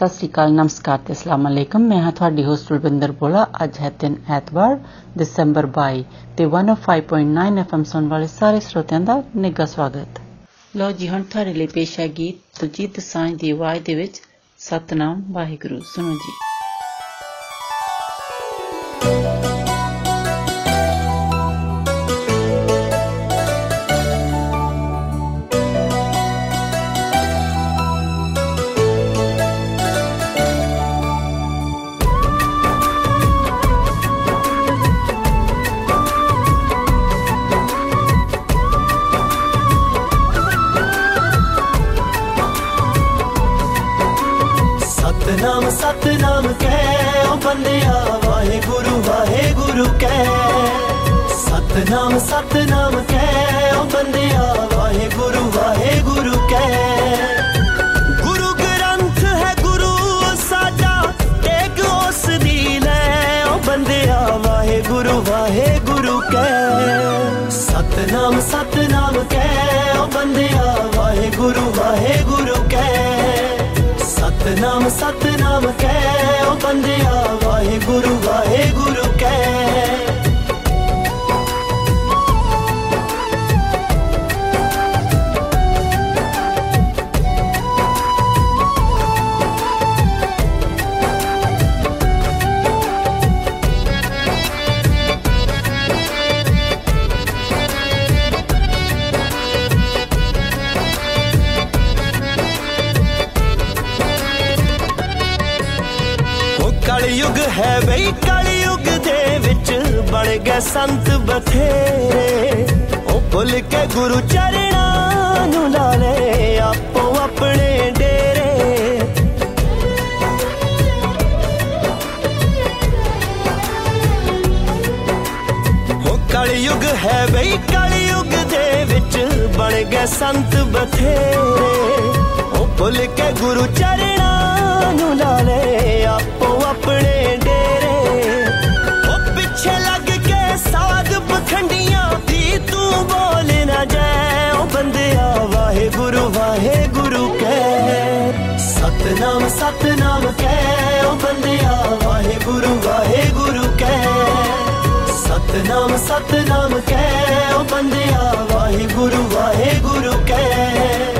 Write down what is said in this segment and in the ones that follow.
ਸਤਿ ਸ੍ਰੀ ਅਕਾਲ, ਨਮਸਕਾਰ ਤੇ ਅਸਲਾਮ ਅਲੈਕਮ। ਮੈਂ ਹਾਂ ਤੁਹਾਡੀ ਹੋਸਟ ਰੁਬਿੰਦਰ ਬੋਲਾ ਅੱਜ ਹੈ ਦਿਨ ਐਤਵਾਰ, ਦਸੰਬਰ 22 ਤੇ 105.9 ਐਫਐਮ ਸੁਣ ਵਾਲੇ ਸਾਰੇ ਸਰੋਤਿਆਂ ਦਾ ਨਿੱਘਾ ਸਵਾਗਤ। ਲੋ ਜੀ, ਹੁਣ ਤੁਹਾਡੇ ਲਈ ਪੇਸ਼ ਹੈ ਗੀਤ ਤੁਜੀਤ ਸਾਂਝ ਦੀ ਆਵਾਜ਼ ਦੇ ਵਿੱਚ, ਸਤਨਾਮ ਵਾਹਿਗੁਰੂ। ਸੁਣੋ ਜੀ। सतनाम कह बंदिया। ਬਥੇਰੇ ਉਹ ਭੁੱਲ ਕੇ ਗੁਰੂ ਚਰਣਾ ਨੂੰ ਲਾ ਲੈ, ਆਪੋ ਆਪਣੇ ਡੇਰੇ। ਉਹ ਕਲਯੁਗ ਹੈ ਬਈ, ਕਲਯੁਗ ਦੇ ਵਿੱਚ ਬਣ ਗਏ ਸੰਤ ਬਥੇਰੇ। ਉਹ ਭੁੱਲ ਕੇ ਗੁਰੂ ਚਰਣਾ ਨੂੰ ਲਾ ਲੈ गुरु वाहे, गुरु कह। सतनाम सतनाम कह। ओ बंदिया, वाहे, गुरु वाहे, गुरु कह। सतनाम सतनाम कै ओ बंदिया, वाहे, गुरु वाहे, गुरु कह।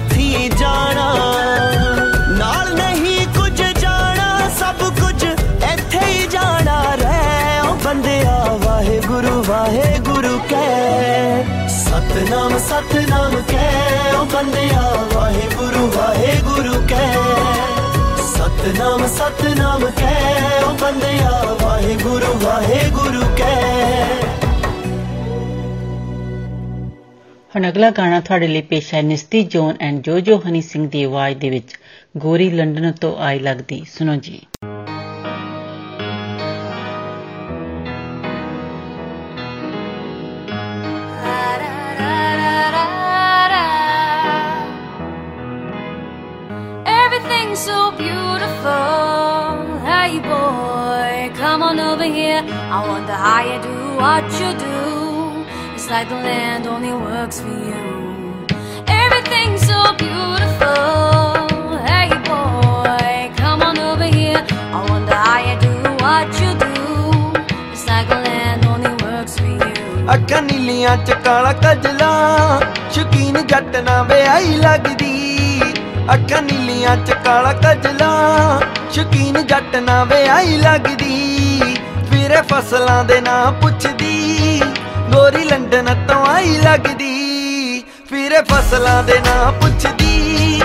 नहीं जाना, नाल नहीं कुछ जाना, सब कुछ इथे ही जाना। रे बंदिया वाहे गुरु वाहे गुरु कह। सतनाम सतनाम कै ओ बंदिया वाहे गुरु वाहे गुरु कह। सतनाम सतनाम कै ओ बंदिया वाहे गुरु वाहे गुरु कह। ਹੁਣ ਅਗਲਾ ਗਾਣਾ ਤੁਹਾਡੇ ਲਈ ਪੇਸ਼ ਹੈ ਨਿਸਤੀ ਜੋਨ ਐਂਡ ਜੋਜੋ ਹਨੀ ਸਿੰਘ ਦੀ ਆਵਾਜ਼ ਦੇ ਵਿੱਚ ਗੋਰੀ ਲੰਡਨ ਤੋਂ ਆਈ ਲੱਗਦੀ ਸੁਣੋ ਜੀ Everything's so beautiful. Hey boy, come on over here. I wonder how you do what you do. It's like the land only works for you. Everything's so beautiful. Hey boy, come on over here. I wonder how you do what you do. It's like the land only works for you. ਅੱਖਾਂ ਨੀਲੀਆਂ ਚ ਕਾਲਾ ਕਜਲਾ ਸ਼ਕੀਨ ਜੱਟ ਨਾ ਵਿਆਹੀ ਲੱਗਦੀ ਅੱਖਾਂ ਨੀਲੀਆਂ ਚ ਕਾਲਾ ਕਜਲਾ ਸ਼ਕੀਨ ਜੱਟ ਨਾ ਵਿਆਹੀ ਲੱਗਦੀ ਫਿਰੇ ਫਸਲਾਂ ਦੇ ਨਾਂ ਪੁੱਛਦੀ ਗੋਰੀ ਲੰਡਨ ਤੋਂ ਆਈ ਲੱਗਦੀ, ਫਿਰੇ ਫਸਲਾਂ ਦੇ ਨਾਂ ਪੁੱਛਦੀ,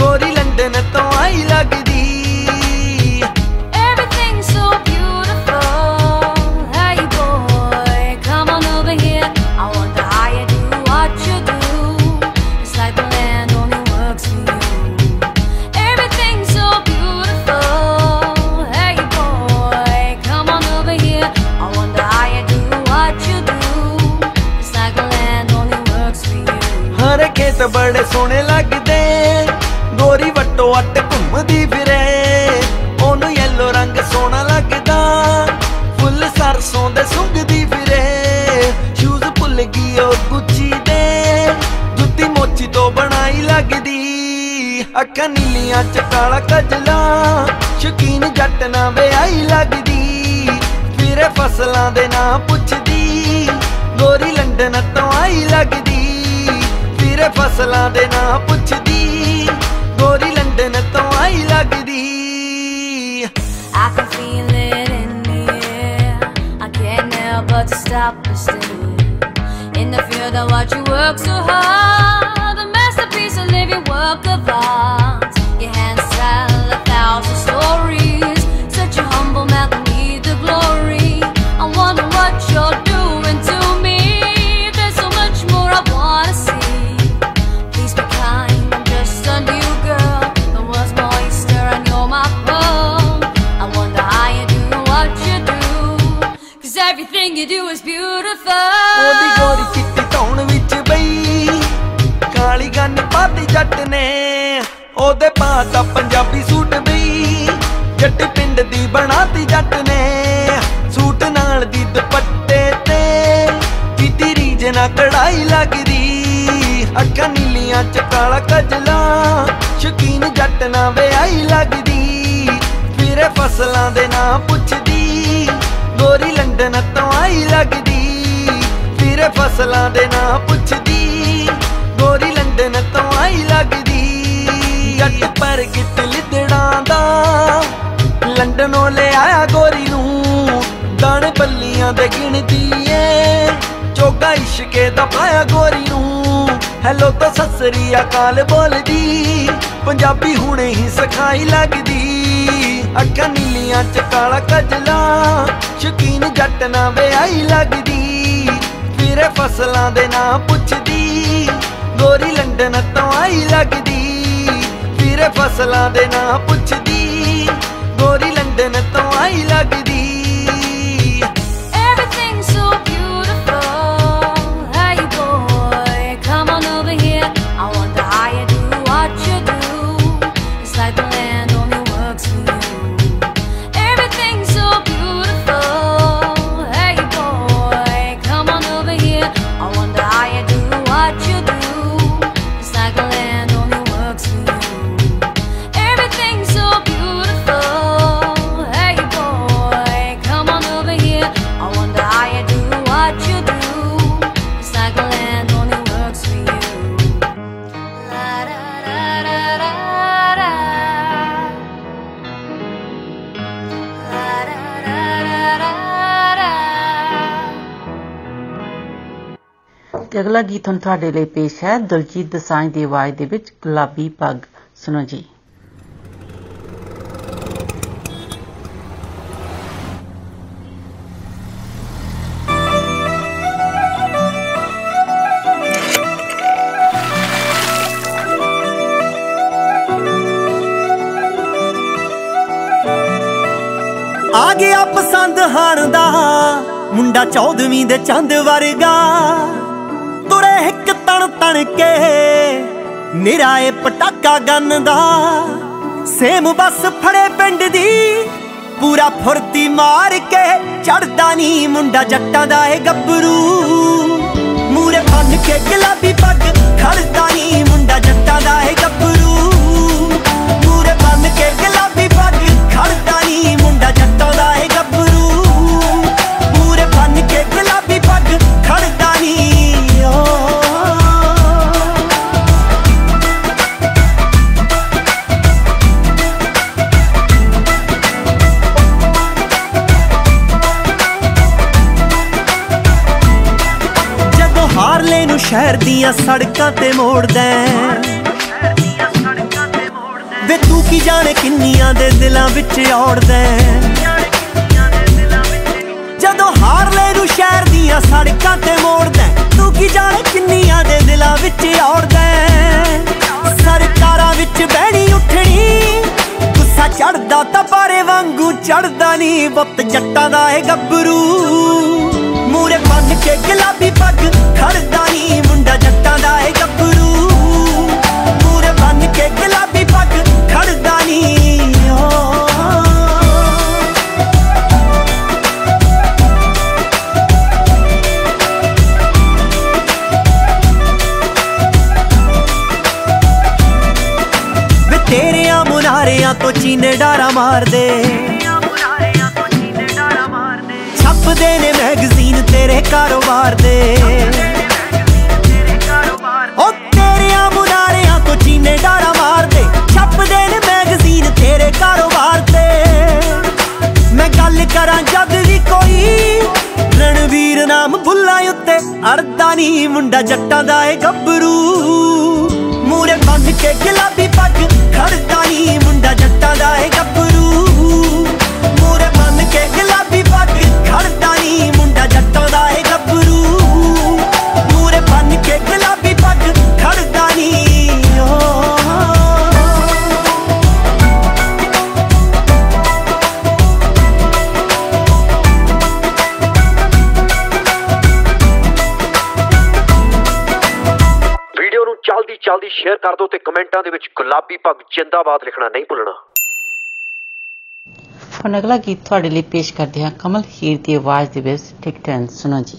ਗੋਰੀ ਲੰਡਨ ਤੋਂ ਆਈ ਲੱਗਦੀ। ਬੜੇ ਸੋਹਣੇ ਲੱਗਦੇ। ਗੋਰੀ ਵੱਟੋ ਅੱਟ ਘੁੰਮਦੀ ਫਿਰੇ। ਉਹਨੂੰ ਯੈਲੋ ਰੰਗ ਸੋਹਣਾ ਲੱਗਦਾ। ਫੁੱਲ ਸਰਸੋਂ ਦੇ ਸੁੰਘਦੀ ਫਿਰੇ। ਸ਼ੂਜ਼ ਭੁੱਲ ਗਈ ਉਹ ਗੁੱਚੀ ਦੇ। ਜੁੱਤੀ ਮੋਚੀ ਤੋਂ ਬਣਾਈ ਲੱਗਦੀ। ਅੱਖਾਂ ਨੀਲੀਆਂ ਚ ਕਾਲਾ ਕਜਲਾ। ਸ਼ਕੀਨ ਜੱਟ ਨਾ ਵਿਆਹੀ ਲੱਗਦੀ। ਫਿਰੇ ਫਸਲਾਂ ਦੇ ਨਾਂ ਪੁੱਛਦੀ। ਗੋਰੀ ਲੰਡਨ ਤੋਂ ਆਈ ਲੱਗਦੀ। ਫਿਰੇ ਫਸਲਾਂ ਦੇ ਨਾਂ ਪੁੱਛਦੀ ਗੋਰੀ ਲੰਡਨ ਤੋਂ ਆਈ ਲੱਗਦੀ I can feel it in the air. I can't help but to stop and stare. In the field, I watch you work so hard. A masterpiece, a living work of art. Your hands tell a thousand stories. ਉਹਦੇ ਪਾਤਾ Punjabi suit ਬਈ ਜੱਟ ਪਿੰਡ ਦੀ ਬਣਾਤੀ ਜੱਟ ਨੇ। Suit ਨਾਲ ਦੀ ਦੁਪੱਟੇ ਤੇ ਕੀਤੀ ਰੀਜ ਨਾ ਕੜਾਈ ਲੱਗਦੀ। ਅੱਖਾਂ ਨੀਲੀਆਂ ਚ ਕਾਲਾ ਕਜਲਾ, ਸ਼ਕੀਨ ਜੱਟ ਨਾ ਵਿਆਹੀ ਲੱਗਦੀ। ਫਿਰੇ ਫਸਲਾਂ ਦੇ ਨਾਂ ਪੁੱਛਦੀ, ਗੋਰੀ ਲੰਡਨ ਤੋਂ ਆਈ ਲੱਗਦੀ। ਫਿਰੇ ਫਸਲਾਂ ਦੇ ਨਾਂ ਪੁੱਛਦੀ। ਗਿੱਟ ਲਿਦੜਾਂ ਦਾ। ਲੰਡਨੋਂ ਲੈ ਆਇਆ ਗੋਰੀ ਨੂੰ। ਦਾਣੇ ਬੱਲੀਆਂ ਦੇ ਗਿਣਦੀ ਏ। ਚੋਗਾ ਇਸ਼ਕੇ ਦਾ ਪਾਇਆ ਗੋਰੀ ਨੂੰ। ਹੈਲੋ ਤਾਂ ਸਸਰੀ ਅਕਾਲ ਬੋਲਦੀ। ਪੰਜਾਬੀ ਹੁਣੇ ਹੀ ਸਿਖਾਈ ਲੱਗਦੀ। ਅੱਖਾਂ ਨੀਲੀਆਂ ਚ ਕਾਲਾ ਕਜਲਾ। ਸ਼ਕੀਨ ਜੱਟ ਨਾ ਵਿਆਹੀ ਲੱਗਦੀ। ਫਿਰੇ ਫਸਲਾਂ ਦੇ ਨਾਂ ਪੁੱਛਦੀ। ਗੋਰੀ ਲੰਡਨ ਤੋਂ ਆਈ ਲੱਗਦੀ। ਫਿਰੇ ਫਸਲਾਂ ਦੇ ਨਾਂ ਪੁੱਛਦੀ। ਗੋਰੀ ਲੰਡਨ ਤੋਂ ਆਈ ਲੱਗਦੀ। ਹੁਣ ਤੁਹਾਡੇ ਲਈ ਪੇਸ਼ ਹੈ ਦਲਜੀਤ ਦਸਾਂਝ ਦੀ ਆਵਾਜ਼ ਦੇ ਵਿੱਚ ਗੁਲਾਬੀ ਪੱਗ। ਸੁਣੋ ਜੀ। ਆ ਗਿਆ ਪਸੰਦ ਹਾਣ ਦਾ, ਮੁੰਡਾ 14ਵੀਂ ਦੇ ਚੰਦ ਵਰਗਾ। ਤੁਰੇ ਇੱਕ ਤਣ ਤਣ ਕੇ। ਨਿਰਾਏ ਪਟਾਕਾ ਗੰਨ ਦਾ। ਸੇਮ ਬਸ ਫੜੇ ਪਿੰਡ ਦੀ। ਪੂਰਾ ਫੁਰਤੀ ਮਾਰ ਕੇ ਚੜਦਾ ਨਹੀਂ ਮੁੰਡਾ ਜੱਟਾਂ ਦਾ ਏ ਗੱਭਰੂ। ਮੂਰੇ ਬੰਨ ਕੇ ਗੁਲਾਬੀ ਪੱਗ ਖੜਦਾ ਨਹੀਂ ਮੁੰਡਾ ਜੱਟਾਂ ਦਾ ਏ ਗੱਭਰੂ। ਹਾਰਲੇ ਨੂੰ ਸ਼ਹਿਰ ਦੀਆਂ ਸੜਕਾਂ ਤੇ ਮੋੜਦਾ ਹੈ। ਵੇ ਤੂੰ ਕੀ ਜਾਣੇ ਕਿੰਨੀਆਂ ਦੇ ਦਿਲਾਂ ਵਿੱਚ ਔੜਦਾ ਹੈ। ਜਦੋਂ ਹਾਰਲੇ ਨੂੰ ਸ਼ਹਿਰ ਦੀਆਂ ਸੜਕਾਂ ਤੇ ਮੋੜਦਾ ਹੈ, ਤੂੰ ਕੀ ਜਾਣੇ ਕਿੰਨੀਆਂ ਦੇ ਦਿਲਾਂ ਵਿੱਚ ਔੜਦਾ ਹੈ। ਸਰਕਾਰਾਂ ਵਿੱਚ ਬਹਿਣੀ ਉੱਠਣੀ ਗੁੱਸਾ ਚੜਦਾ ਤਾਂ ਬਾਰੇ ਵਾਂਗੂ ਚੜਦਾ ਨਹੀਂ ਬੱਤ ਜੱਟਾਂ ਦਾ ਏ ਗੱਭਰੂ ਮੂਰੇ ਬੰਨ ਕੇ ਗੁਲਾਬੀ ਪੱਗ ਖੜਦਾ ਨਹੀਂ ਮੁੰਡਾ ਜੱਟਾਂ ਦਾ ਏ ਗੱਭਰੂ ਮੂਰੇ ਬੰਨ ਕੇ ਗੁਲਾਬੀ ਪੱਗ ਖੜਦਾ ਨਹੀਂ ਤੇਰਿਆਂ ਮੁਨਾਰਿਆਂ ਤੋਂ ਚੀਨੇ ਡਾਰਾ ਮਾਰਦੇ। ਛਪਦੇ ਨੇ ਤੇਰੇ ਕਾਰੋਬਾਰ ਦੇ। ਉਹ ਤੇਰਿਆਂ ਮੁਨਾਰਿਆਂ ਤੋਂ ਚੀਨੇ ਡਾਰਾ ਮਾਰਦੇ। ਛਪਦੇ ਨੇ ਮੈਗਜ਼ੀਨ ਤੇਰੇ ਕਾਰੋਬਾਰ ਤੇ। ਮੈਂ ਗੱਲ ਕਰਾਂ ਜਦ ਵੀ ਕੋਈ। ਰਣਵੀਰ ਨਾਮ ਬੁੱਲਾਂ ਉੱਤੇ ਅੜਦਾ ਨਹੀਂ ਮੁੰਡਾ ਜੱਟਾਂ ਦਾ ਏ ਗੱਭਰੂ। ਮੂਰੇ ਬੰਨ ਕੇ ਗੁਲਾਬੀ ਪੱਗ ਖੜਦਾ ਨਹੀਂ ਮੁੰਡਾ ਜੱਟਾਂ ਦਾ ਏ ਗੱਭਰੂ। ਕਰ ਦਿਓ ਤੇ ਕਮੈਂਟਾਂ ਦੇ ਵਿੱਚ ਗੁਲਾਬੀ ਪੱਗ ਜਿੰਦਾਬਾਦ ਲਿਖਣਾ ਨਹੀਂ ਭੁੱਲਣਾ। ਹੁਣ ਅਗਲਾ ਗੀਤ ਤੁਹਾਡੇ ਲਈ ਪੇਸ਼ ਕਰਦੇ ਹਾਂ ਕਮਲ ਹੀਰ ਦੀ ਆਵਾਜ਼ ਦੇ ਵਿੱਚ ਟਿਕ ਟੈਨ ਸੁਣੋ ਜੀ।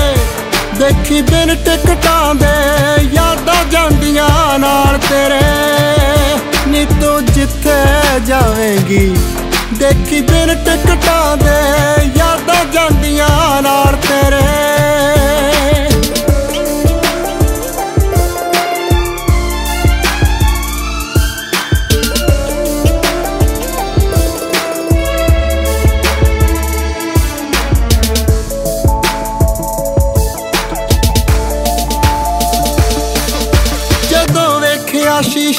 ਦੇਖੀ ਬਿਨ ਟਿਕਟਾਂ ਦੇ, ਯਾਦਾਂ ਜਾਂਦੀਆਂ ਨਾਲ ਤੇਰੇ। ਨੀ ਤੂੰ ਜਿੱਥੇ ਜਾਵੇਂਗੀ, ਦੇਖੀ ਬਿਨ ਟਿਕਟਾਂ ਦੇ, ਯਾਦਾਂ ਜਾਂਦੀਆਂ ਨਾਲ ਤੇਰੇ।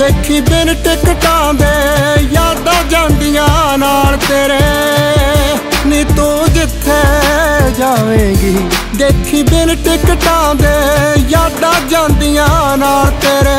ਦੇਖੀ ਬਿਨ ਟਿਕਟਾਂ ਦੇ, ਯਾਦਾਂ ਜਾਂਦੀਆਂ ਨਾਲ ਤੇਰੇ। ਨੀ ਤੂੰ ਜਿੱਥੇ ਜਾਵੇਂਗੀ, ਦੇਖੀ ਬਿਨ ਟਿਕਟਾਂ ਦੇ, ਯਾਦਾਂ ਜਾਂਦੀਆਂ ਨਾਲ ਤੇਰੇ।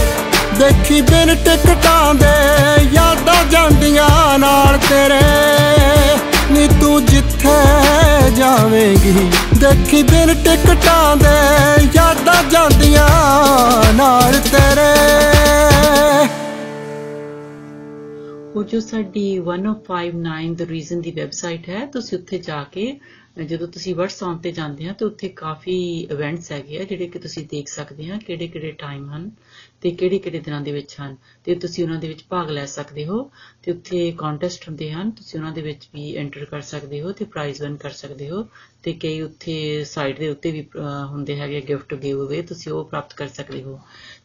ਦੇਖੀ ਬਿਨ ਟਿਕਟਾਂ ਦੇ, ਯਾਦਾਂ ਜਾਂਦੀਆਂ ਨਾਲ ਤੇਰੇ। ਨੀ ਤੂੰ ਜਿੱਥੇ ਜਾਵੇਂਗੀ, ਦੇਖੀ ਬਿਨ ਟਿਕਟਾਂ ਦੇ, ਯਾਦਾਂ ਜਾਂਦੀਆਂ ਨਾਲ ਤੇਰੇ। ਉਹ ਜੋ ਸਾਡੀ 1059 ਦ ਰੀਜ਼ਨ ਦੀ ਵੈਬਸਾਈਟ ਹੈ, ਤੁਸੀਂ ਉੱਥੇ ਜਾ ਕੇ, ਜਦੋਂ ਤੁਸੀਂ ਵਰਡ Song ਤੇ ਜਾਂਦੇ ਆ, ਤੇ ਉੱਥੇ ਕਾਫੀ ਇਵੈਂਟਸ ਹੈਗੇ ਆ, ਜਿਹੜੇ ਕਿ ਤੁਸੀਂ ਦੇਖ ਸਕਦੇ ਆ ਕਿਹੜੇ ਕਿਹੜੇ ਟਾਈਮ ਹਨ। ਤੇ ਕਿਹੜੇ ਕਿਹੜੇ ਦਿਨਾਂ ਦੇ ਵਿੱਚ ਹਨ? ਤੇ ਤੁਸੀਂ ਉਹਨਾਂ ਦੇ ਵਿੱਚ ਭਾਗ ਲੈ ਸਕਦੇ ਹੋ ਤੇ ਉੱਥੇ ਕੰਟੈਸਟ ਹੁੰਦੇ ਹਨ। ਤੁਸੀਂ ਉਹਨਾਂ ਦੇ ਵਿੱਚ ਵੀ ਐਂਟਰ ਕਰ ਸਕਦੇ ਹੋ ਤੇ ਪ੍ਰਾਈਜ਼ ਵਿਨ ਕਰ ਸਕਦੇ ਹੋ। ਤੇ ਕਈ ਉੱਥੇ ਸਾਈਟ ਦੇ ਉੱਤੇ ਵੀ ਅਹ, ਹੁੰਦੇ ਹੈਗੇ ਗਿਫਟ ਗਿਵ ਅਵੇ ਤੁਸੀਂ ਉਹ ਪ੍ਰਾਪਤ ਕਰ ਸਕਦੇ ਹੋ।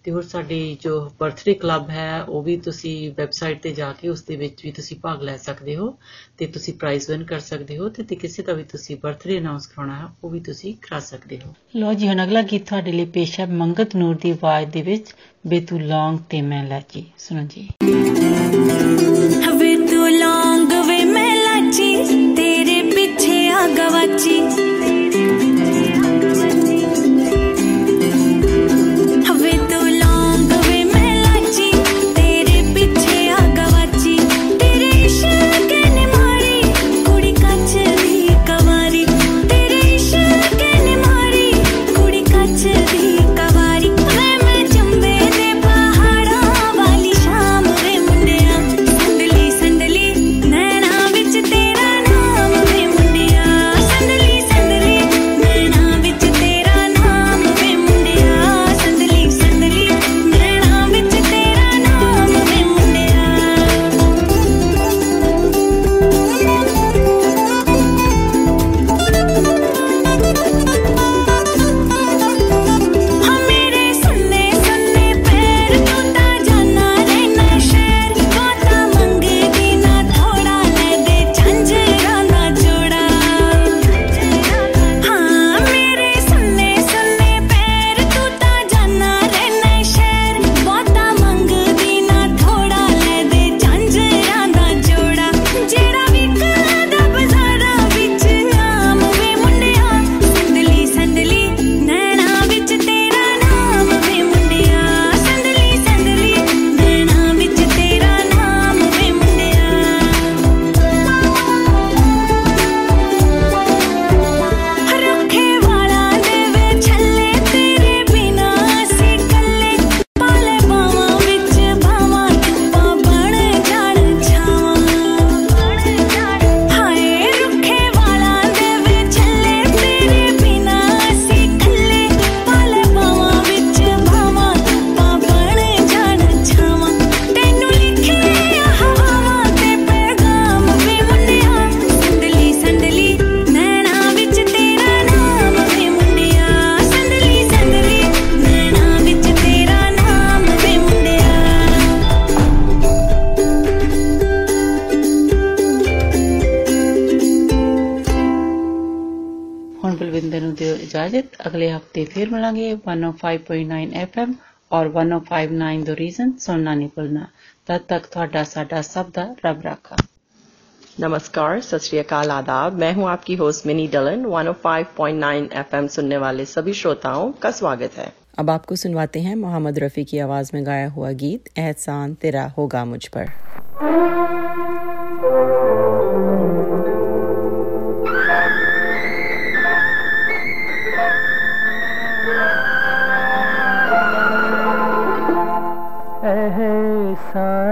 ਤੇ ਹੋਰ ਸਾਡੀ ਜੋ ਬਰਥਡੇ ਕਲੱਬ ਹੈ ਉਹ ਵੀ ਤੁਸੀਂ ਵੈਬਸਾਈਟ ਤੇ ਜਾ ਕੇ ਉਸ ਦੇ ਵਿੱਚ ਵੀ ਤੁਸੀਂ ਭਾਗ ਲੈ ਸਕਦੇ ਹੋ ਤੇ ਤੁਸੀਂ ਪ੍ਰਾਈਜ਼ ਵਿਨ ਕਰ ਸਕਦੇ ਹੋ ਤੇ ਤੇ ਕਿਸੇ ਦਾ ਵੀ ਤੁਸੀਂ ਬਰਥਡੇ ਅਨਾਉਂਸ ਕਰਾਉਣਾ ਹੈ ਉਹ ਵੀ ਤੁਸੀਂ ਕਰਾ ਸਕਦੇ ਹੋ। ਲੋ ਜੀ ਹੁਣ ਅਗਲਾ ਗੀਤ ਤੁਹਾਡੇ ਲਈ ਪੇਸ਼ ਹੈ ਮੰਗਤ ਨੂਰ ਦੀ ਆਵਾਜ਼ ਦੇ ਵਿੱਚ ਬੇਤੂ ਲੌਂਗ ਤੇ ਮੈਂ ਲਾਚੀ ਸੁਣੋ ਜੀ। ਫਿਰ ਮਿਲਾਂਗੇ 105.9 FM ਔਰ 1059 ਦ ਰੀਜ਼ਨ ਸੁਣਨਾ ਨਹੀਂ ਭੁੱਲਣਾ ਤਦ ਤੱਕ ਤੁਹਾਡਾ ਸਾਡਾ ਸਭ ਦਾ ਰੱਬ ਰਾਖਾ नमस्कार सत श्री अकाल आदाब मैं हूं आपकी होस्ट मिनी डलन 105.9 एफएम सुनने वाले सभी श्रोताओं का स्वागत है अब आपको सुनवाते हैं मोहम्मद रफ़ी की आवाज़ में गाया हुआ गीत एहसान तेरा होगा मुझ पर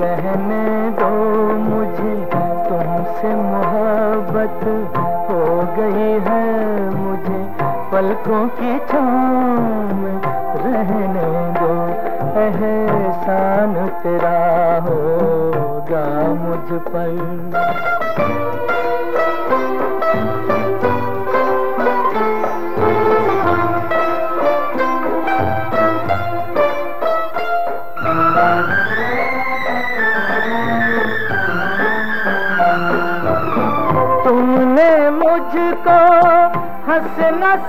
कहने दो मुझे, तुमसे मोहब्बत हो गई है मुझे। पलकों की में रहने दो, एहसान तेरा होगा मुझ पर।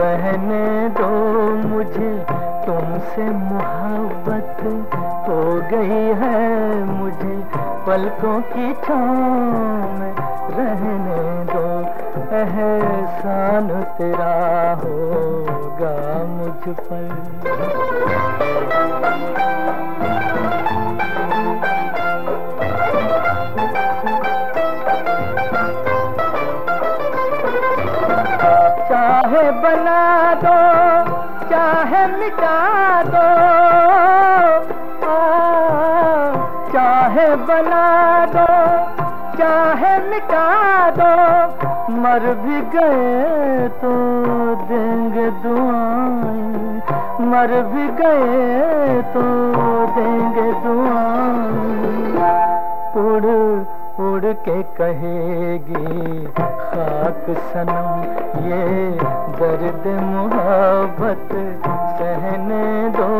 बहने दो मुझे, तुमसे मोहब्बत हो गई है मुझे। पलकों की छाँव में रहने दो, एहसान तेरा होगा मुझ पर। चाहे मिटा दो, मर भी गए तो देंगे दुआएँ। मर भी गए तो देंगे दुआएँ। उड़ उड़ के कहेगी, खाक सनम, ये दर्द मोहब्बत सहने दो।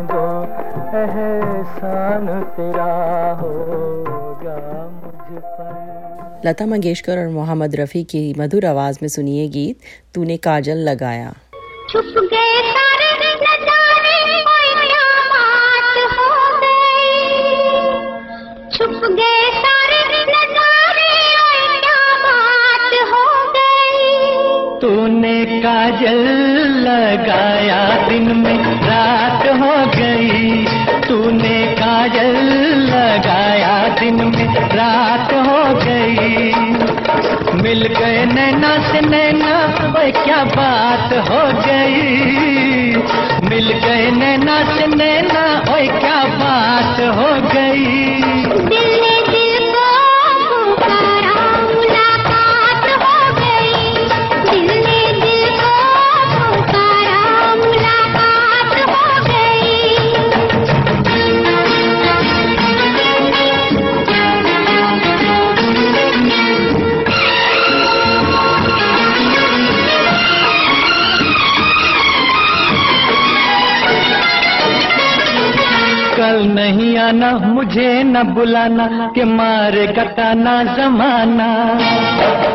एहसान तेरा होगा मुझ पर। लता मंगेशकर और मोहम्मद रफ़ी की मधुर आवाज़ में सुनिए गीत तूने काजल लगाया। छुप गए सारे नजारे कोई क्या बात हो गई। छुप गए सारे नजारे कोई क्या बात हो गई। तूने काजल लगाया दिन में रात हो गई। तूने काजल लगाया दिन में रात हो गई। मिल गए नैना से नैना वो क्या बात हो गई। मिल गए नैना से नैना, ओए क्या बात हो गई। नहीं मुझे न बुलाना, के मारे कटाना जमाना।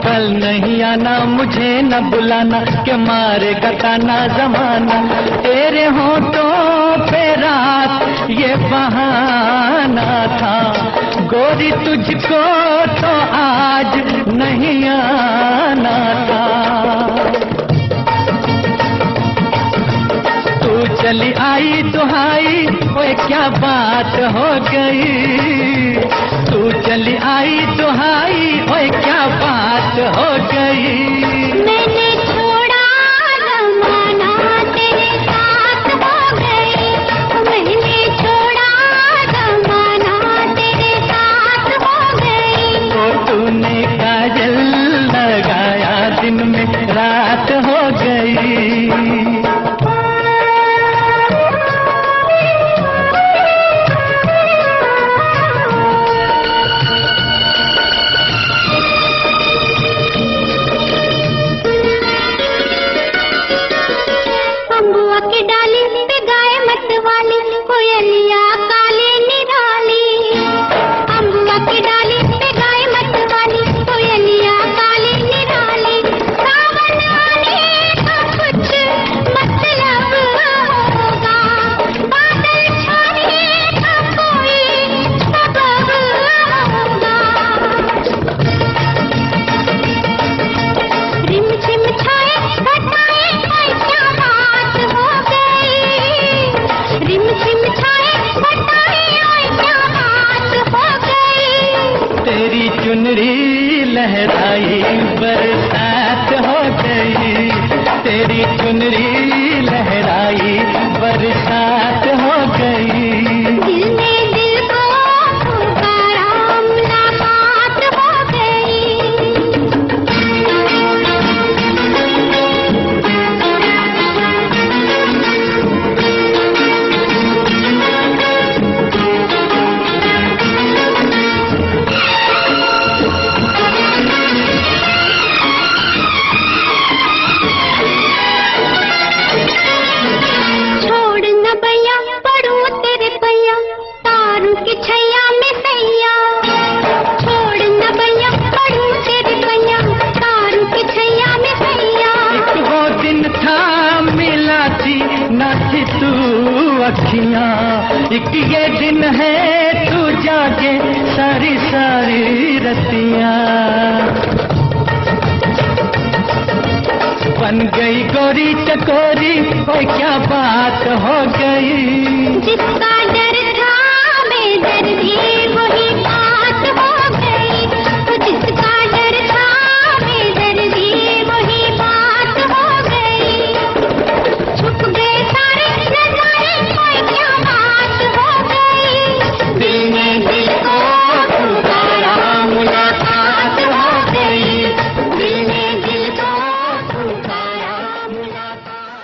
कल नहीं आना, मुझे न बुलाना, के मारे कटाना जमाना। तेरे होठों पे रात, ये बहाना था। गोरी तुझको तो आज नहीं आना था। तू चली आई दुहाई ओए क्या बात हो गई? तू चली आई दुहाई ओए क्या बात हो गई?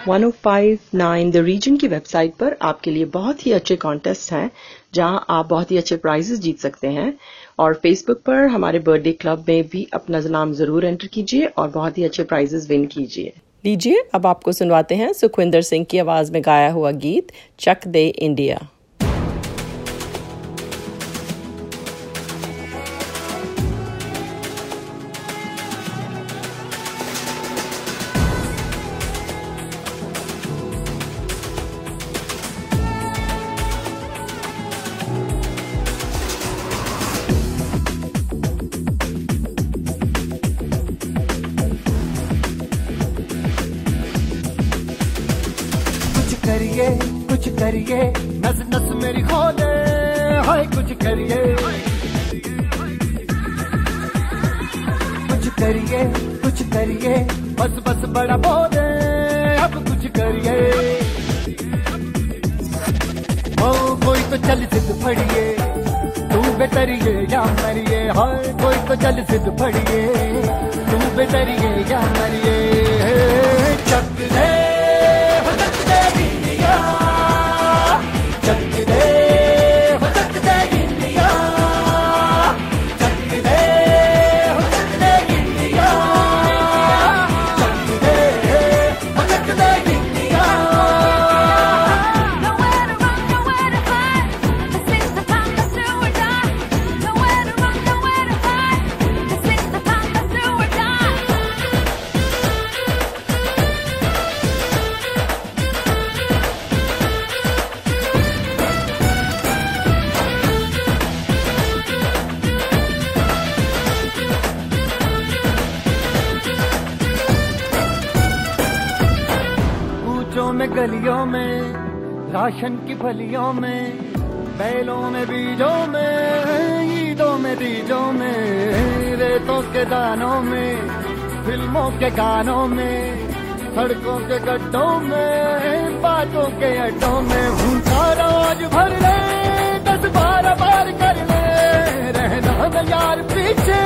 1059 द रीजन की वेबसाइट पर आपके लिए बहुत ही अच्छे कॉन्टेस्ट हैं, जहाँ आप बहुत ही अच्छे प्राइजेस जीत सकते हैं। और फेसबुक पर हमारे बर्थडे क्लब में भी अपना नाम ज़रूर एंटर कीजिए और बहुत ही अच्छे प्राइजेस विन कीजिए। लीजिए, अब आपको सुनवाते हैं सुखविंदर सिंह की आवाज़ में गाया हुआ गीत चक दे इंडिया गलियों में, राशन की फलियों में, बैलों में, बीजों में, ईदों में बीजों में, रेतों के दानों में, फ़िल्मों के गानों में, सड़कों के गड्ढों में, बातों के अड्डों में भूखा रोज भर ले, दस बारह बार कर ले, रहना यार पीछे,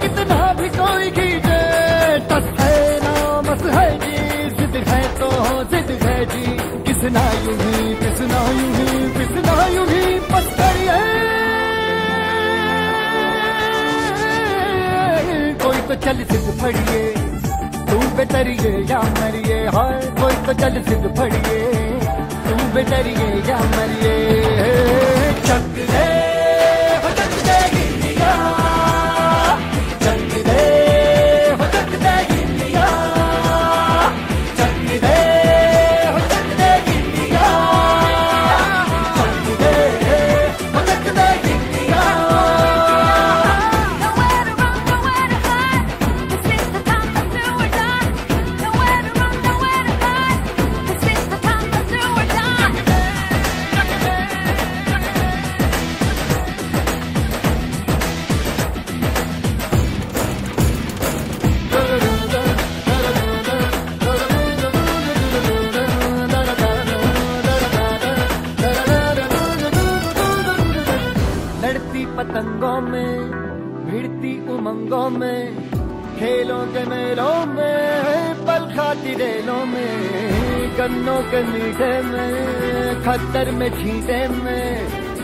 कितना भी कोई खींचे जी किसना यूँ ही किसना यूँ ही किसना यूँ ही करिए कोई तो चल सिद्ध फड़िए, तू बेतरिए या मरिए, हाय, कोई तो चल सिद्ध फड़िए, तू बेतरिए या मरिए। चक हो गन्नों के मीठे में खतर में छीटे में,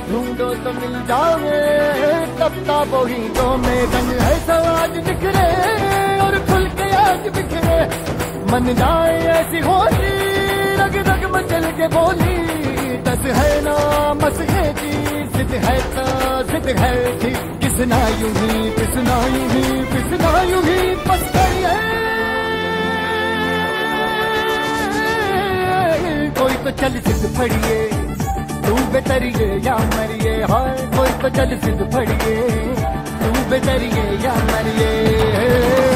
ढूंढो तो मिल जाओगे तब ताबो ही दो में रंग है सवाज बिखरे और खुल के आज बिखरे। मन जाए ऐसी होली रग रग मचल के बोली तस है ना, मस है जी जिद है तो जिद है जी किसना यूँ ही किसना यूँ ही किसना यूँ ही, बस है। कोई तो चल सिद्ध फड़िए, तू बेतरिए या मरिए? हाय कोई तो चल सिद्ध फड़िए, तू बेतरिए या मरिए?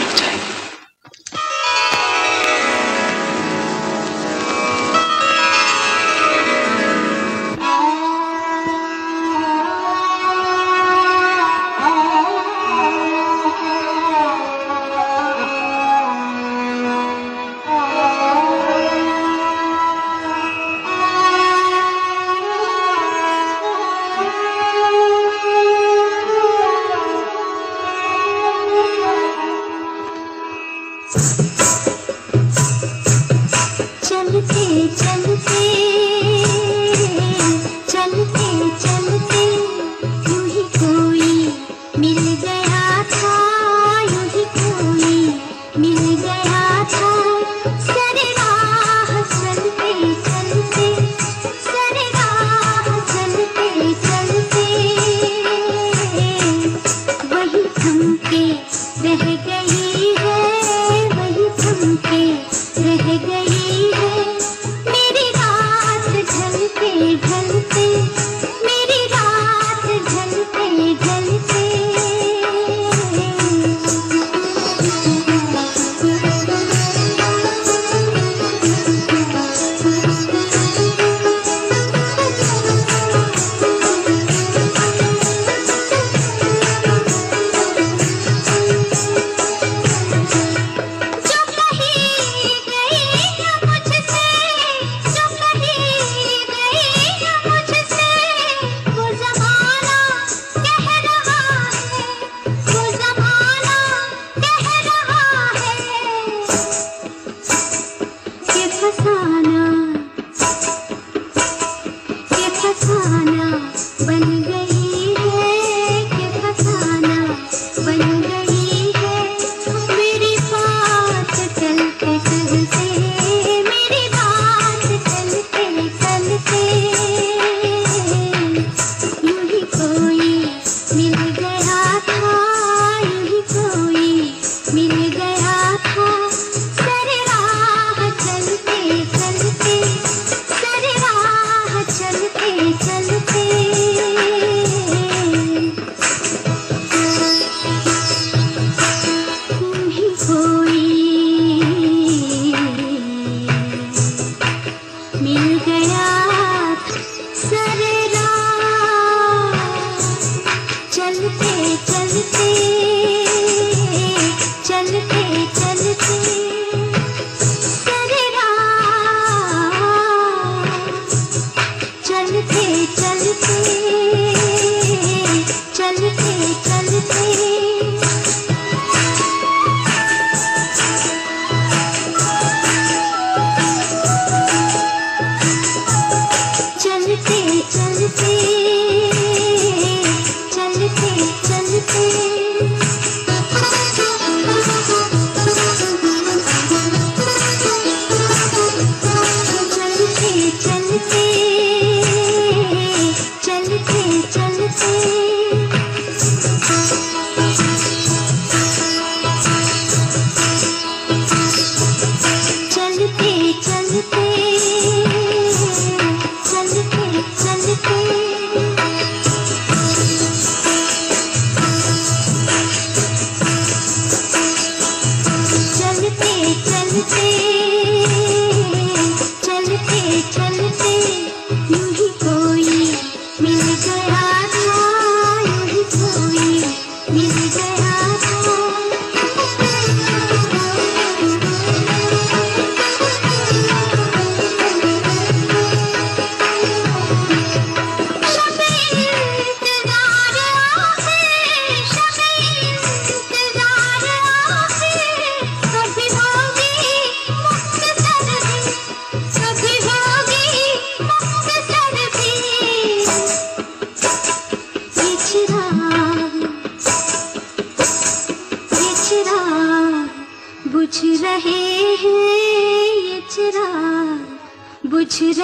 曾经。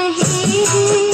रहे हैं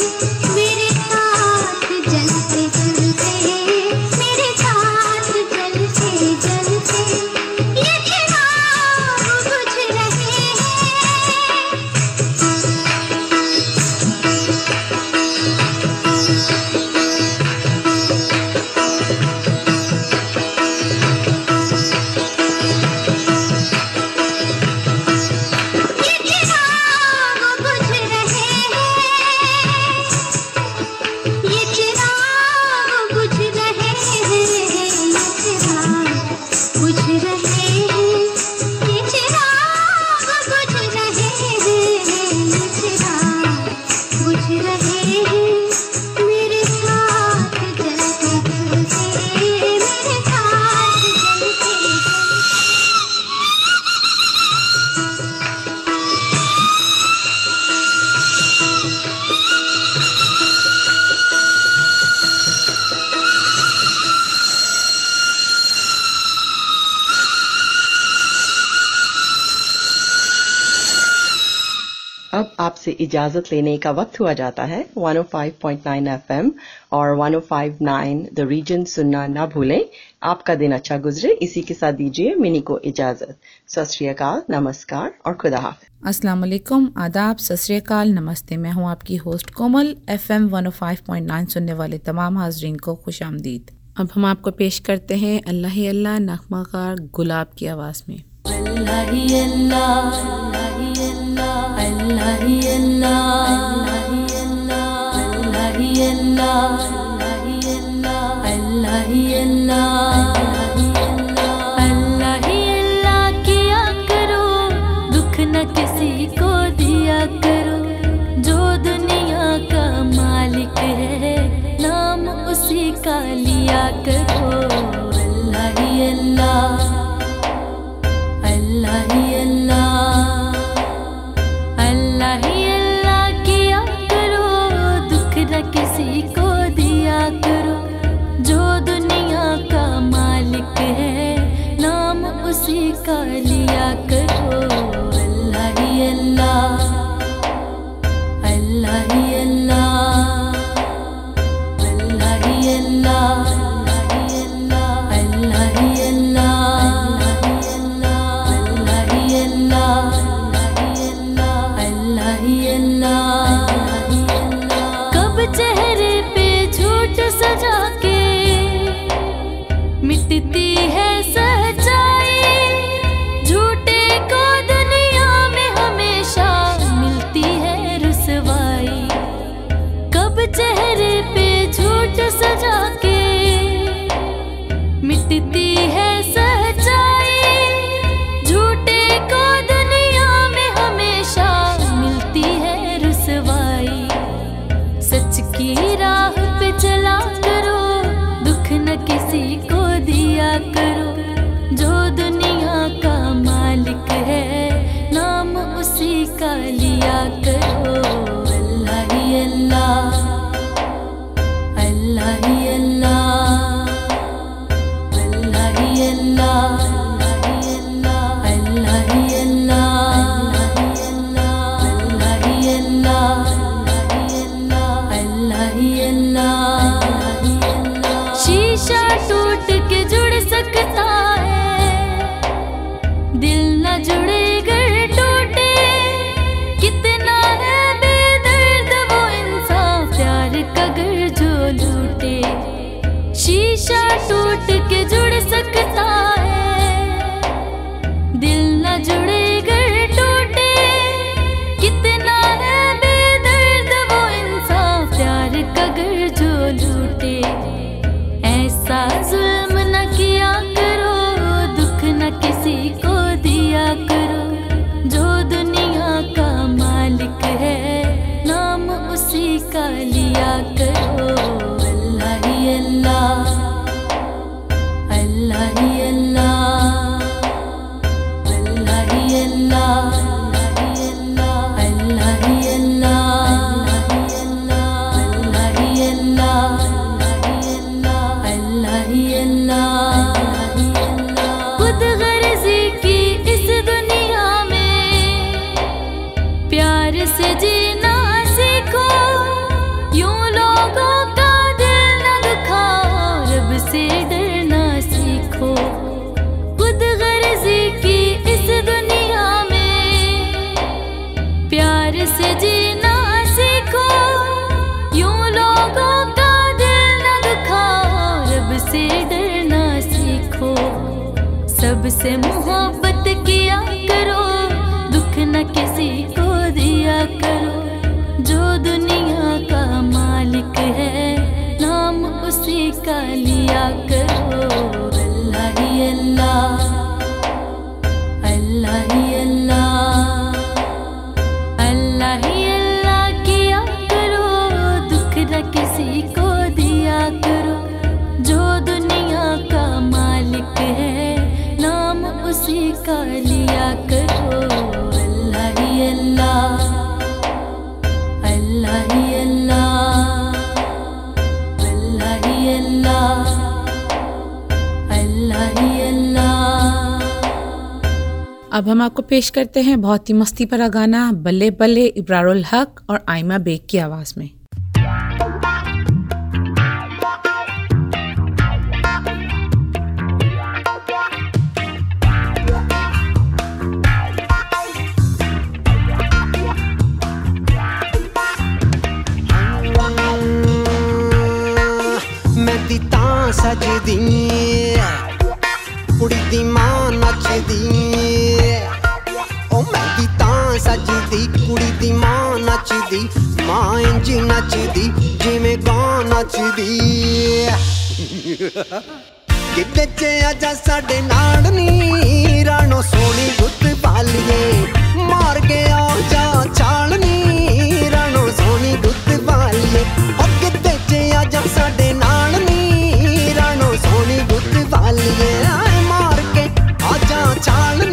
इजाज़त लेने का वक्त हुआ जाता है। 105.9 एफएम और 105.9 द रीजन सुनना ना भूलें। आपका दिन अच्छा गुजरे। इसी के साथ दीजिए मिनी को इजाज़त। सत नमस्कार और खुदा हाफ़ अस्सलाम वालेकुम। आदाब। सत नमस्ते। मैं हूँ आपकी होस्ट कोमल। एफएम 105.9 सुनने वाले तमाम हाजरीन को खुश आमदीद। अब हम आपको पेश करते हैं अल्लाह अल्लाह नखमा गुलाब की आवाज़ में। अल्लाह अल्लाह। अल्लाह अल्लाह अल्लाह अल्लाह अल्लाह ही अल्लाह किया करो दुख न किसी को दिया करो जो दुनिया का मालिक है नाम उसी का लिया करो अल्लाह ही अल्लाह। खुशी का लिया करो। love. से मोहब्बत की अब हम आपको पेश करते हैं बहुत ही मस्ती भरा गाना, बल्ले बल्ले इब्रारुल हक और आयमा बेग की आवाज़ में। सजदी ਮਾਂ ਇੰਜ ਨੱਚਦੀ, ਜਿਵੇਂ ਗਾਂ ਨੱਚਦੀ? ਕਿੱਡੇ ਚ ਆਜਾ ਸਾਡੇ ਨਾਲ ਨੀ, ਰਾਣੋ ਸੋਹਣੀ ਗੁੱਤ ਪਾਲੀਏ ਮਾਰ ਕੇ ਆ ਜਾ ਛਾਲਨੀ ਰਾਣੋ ਸੋਹਣੀ ਗੁੱਤ ਪਾਲੀਏ ਓ ਕਿੱਡੇ ਚ ਆਜਾ ਸਾਡੇ ਨਾਲ ਨੀ, ਰਾਣੋ ਸੋਹਣੀ ਗੁੱਤ ਪਾਲੀਏ ਮਾਰ ਕੇ ਆ ਜਾ ਛਾਲਨੀ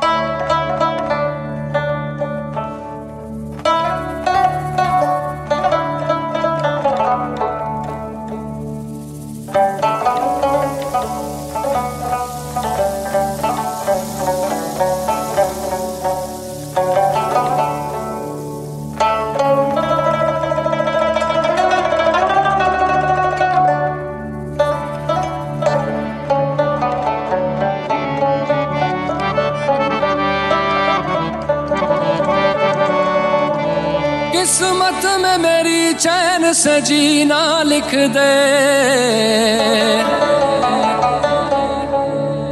चैन से जीना लिख दे।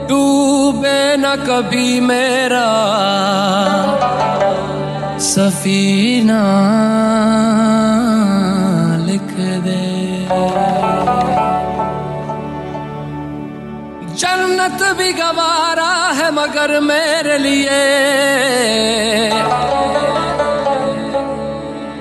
डूबे न कभी मेरा सफीना लिख दे। जन्नत भी गवारा है मगर मेरे लिए।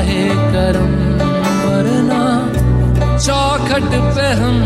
निगाहे करम वरना चौखट पे हम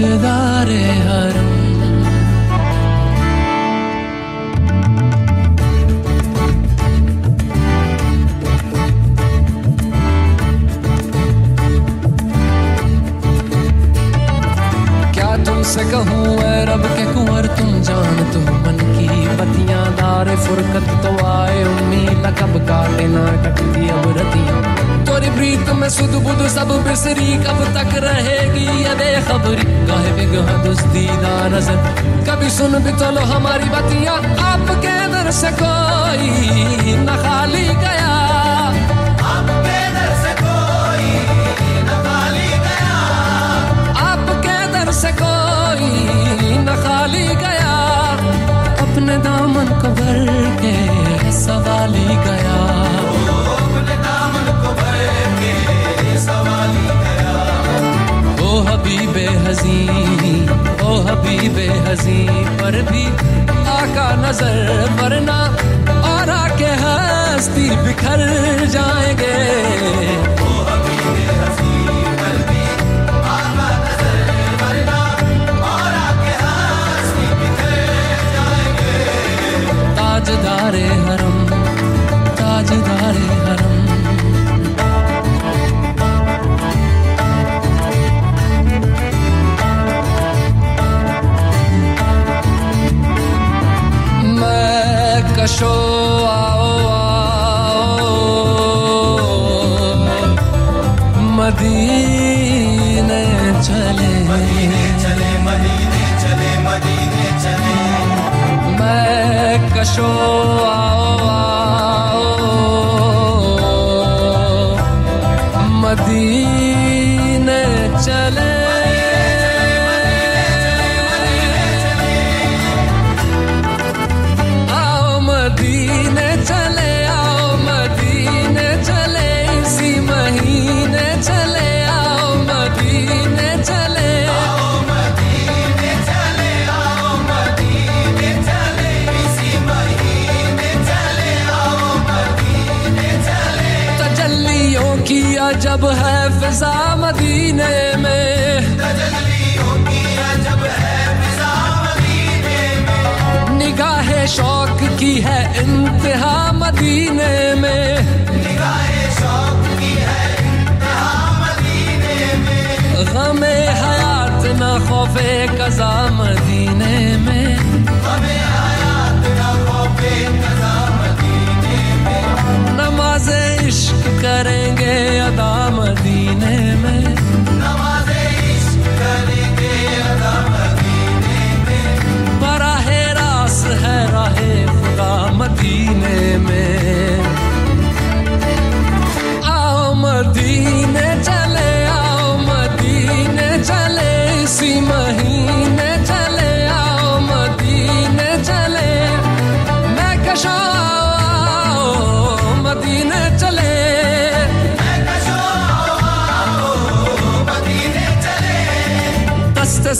ताजदारे हरम तुमसे रब के कुंवर, तुम जान तुम मन की बतियाँ दारे फुरकत तो आए, उम्मीद कब काटे ना कटती अब रतियाँ। प्रीत में सुध बुध सब बिसरी कब तक रहेगी? ये बेखबरी गाहे बिगह दुस्तीदा नज़र। कभी सुन भी तो लो हमारी बतिया, आपके दर से कोई न खाली गया। आपके दर से न खाली गया। अपने दामन को भर के सवाली गया हबीबे हजी ओ हबीबे हजी पर भी आका नज़र वरना और आके हस्ती बिखर जाएँगे।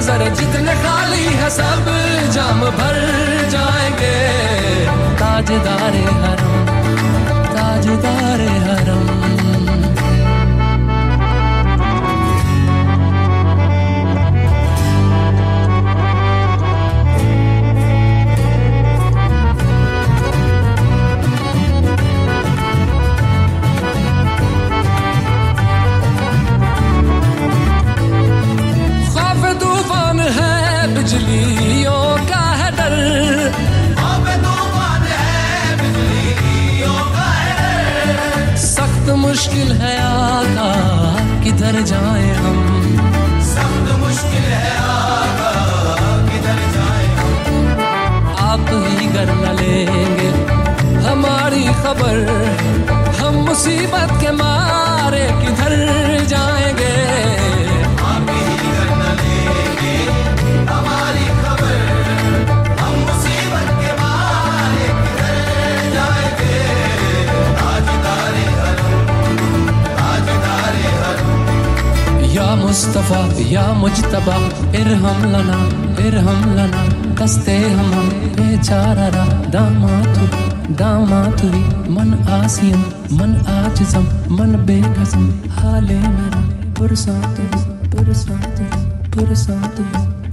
वो नज़र जितने खाली है सब जाम भर जाएँगे। ताजदारे हरम ताजदार हरम मुश्किल है आका किधर जाए हम? सख्त मुश्किल है आका किधर जाए हम? आप ही घर न लेंगे हमारी खबर हम मुसीबत के मारे किधर जाएँगे? मुस्तफ़ा या मुजतबा इरहम लना इरहम लना। दस्ते हम बेचारा दामातु दामात हुई मन आसियम, मन आजिजम मन बेकसम हाले मेरा पुरसात पुरसात पुरसात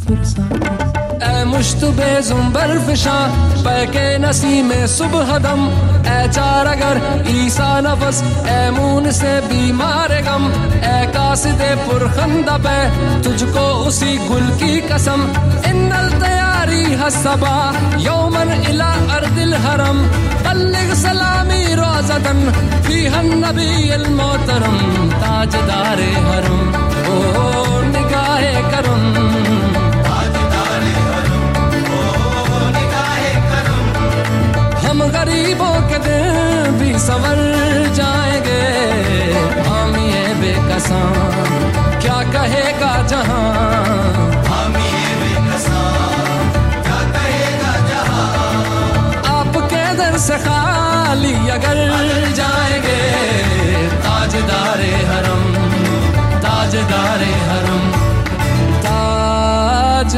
पुरसात ए मुश्तबे जुम्बर फिशा पैके नसी में सुबह दम। ए चार अगर ईसा नफस, ए मून से बीमार गम, ए कासिदे पुरखंदा पे, तुझको उसी गुल की कसम। इन्नल तैयारी हसबा यौमन इला अर्दिल हरम। बल्लिग सलामी रोजदन फ़ी नबी अल मोहतरम, ताजदारे हरम। ओ निगाहे करम। गरीबों के दिन भी संवर जाएँगे। हम ये बेकसां क्या कहेगा जहाँ? हम क्या कहेगा आपके दर से खाली अगर जाएँगे। ताजदारे हरम ताजदारे हरम, ताजदारे